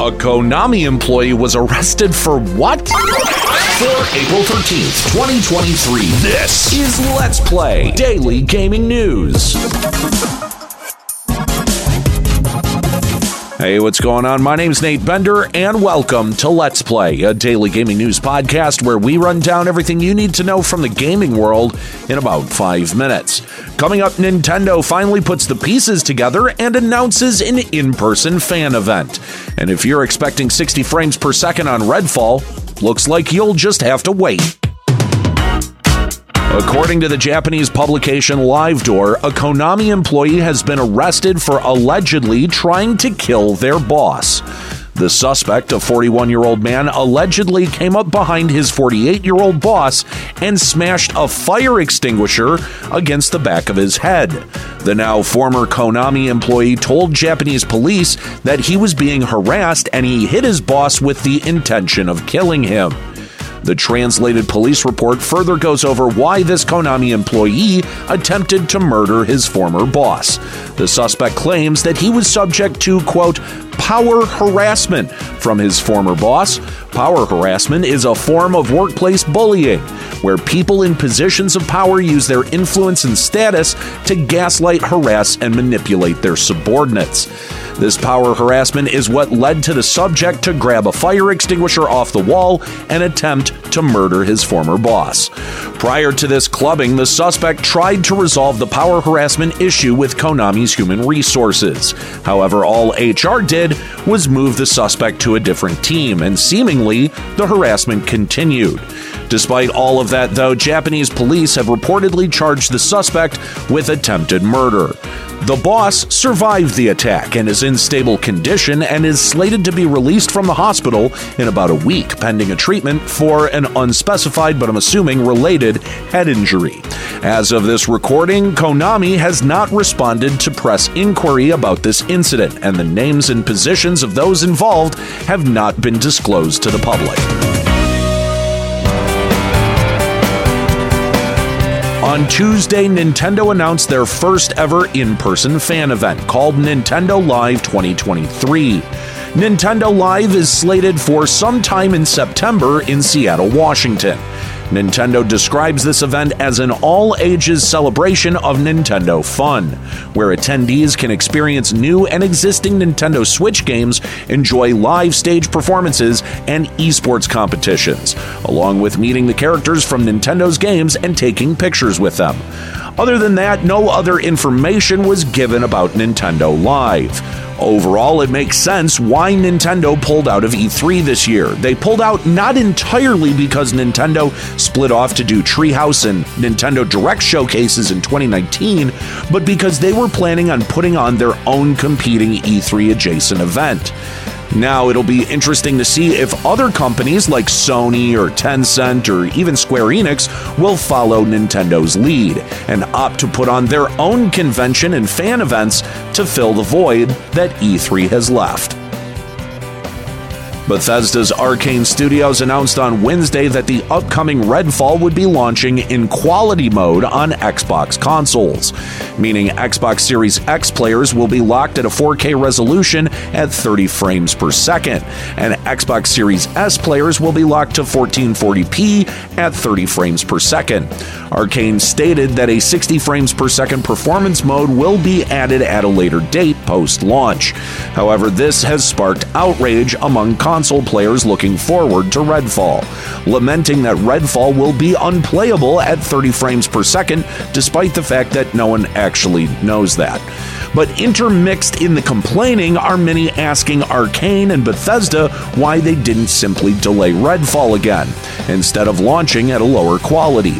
A Konami employee was arrested for what? For April 13th, 2023, this is Let's Play Daily Gaming News. Hey, what's going on? My name's Nate Bender, and welcome to Let's Play, a daily gaming news podcast where we run down everything you need to know from the gaming world in about five minutes. Coming up, Nintendo finally puts the pieces together and announces an in person fan event. And if you're expecting 60 frames per second on Redfall, looks like you'll just have to wait. According to the Japanese publication Livedoor, a Konami employee has been arrested for allegedly trying to kill their boss. The suspect, a 41 year old man, allegedly came up behind his 48 year old boss and smashed a fire extinguisher against the back of his head. The now former Konami employee told Japanese police that he was being harassed and he hit his boss with the intention of killing him. The translated police report further goes over why this Konami employee attempted to murder his former boss. The suspect claims that he was subject to, quote, power harassment from his former boss. Power harassment is a form of workplace bullying where people in positions of power use their influence and status to gaslight, harass, and manipulate their subordinates. This power harassment is what led to the subject to grab a fire extinguisher off the wall and attempt to murder his former boss. Prior to this clubbing, the suspect tried to resolve the power harassment issue with Konami's human resources. However, all HR did was move the suspect to a different team, and seemingly the harassment continued. Despite all of that, though, Japanese police have reportedly charged the suspect with attempted murder. The boss survived the attack and is in stable condition and is slated to be released from the hospital in about a week, pending a treatment for an unspecified but I'm assuming related head injury. As of this recording, Konami has not responded to press inquiry about this incident, and the names and positions of those involved have not been disclosed to the public. On Tuesday, Nintendo announced their first ever in person fan event called Nintendo Live 2023. Nintendo Live is slated for sometime in September in Seattle, Washington. Nintendo describes this event as an all ages celebration of Nintendo fun, where attendees can experience new and existing Nintendo Switch games, enjoy live stage performances, and esports competitions, along with meeting the characters from Nintendo's games and taking pictures with them. Other than that, no other information was given about Nintendo Live. Overall, it makes sense why Nintendo pulled out of E3 this year. They pulled out not entirely because Nintendo split off to do Treehouse and Nintendo Direct showcases in 2019, but because they were planning on putting on their own competing E3 adjacent event. Now it'll be interesting to see if other companies like Sony or Tencent or even Square Enix will follow Nintendo's lead and opt to put on their own convention and fan events to fill the void that E3 has left. Bethesda's Arkane Studios announced on Wednesday that the upcoming Redfall would be launching in quality mode on Xbox consoles, meaning Xbox Series X players will be locked at a 4K resolution at 30 frames per second, and Xbox Series S players will be locked to 1440p at 30 frames per second. Arkane stated that a 60 frames per second performance mode will be added at a later date post launch. However, this has sparked outrage among console players looking forward to Redfall, lamenting that Redfall will be unplayable at 30 frames per second, despite the fact that no one actually knows that. But intermixed in the complaining are many asking Arkane and Bethesda why they didn't simply delay Redfall again, instead of launching at a lower quality.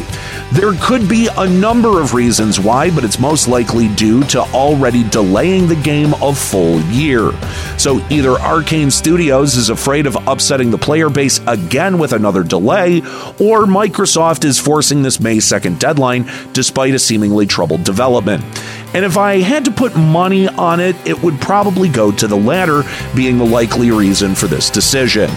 There could be a number of reasons why, but it's most likely due to already delaying the game a full year. So either Arkane Studios is afraid of upsetting the player base again with another delay, or Microsoft is forcing this May 2nd deadline despite a seemingly troubled development. And if I had to put money on it, it would probably go to the latter being the likely reason for this decision.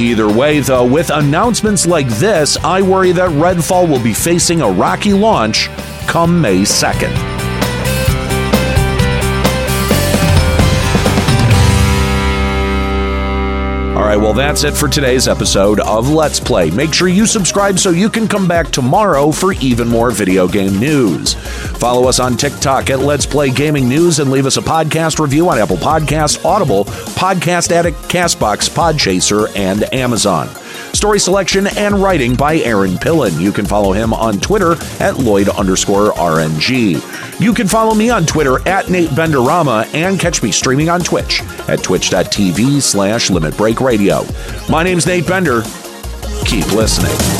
Either way, though, with announcements like this, I worry that Redfall will be facing a rocky launch come May 2nd. All right, well, that's it for today's episode of Let's Play. Make sure you subscribe so you can come back tomorrow for even more video game news. Follow us on TikTok at Let's Play Gaming News and leave us a podcast review on Apple Podcast, Audible, Podcast Addict, Castbox, Podchaser, and Amazon. Story selection and writing by Aaron Pillen. You can follow him on Twitter at Lloyd underscore RNG. You can follow me on Twitter at Nate Benderama and catch me streaming on Twitch at twitch.tv slash Limit Break Radio. My name's Nate Bender. Keep listening.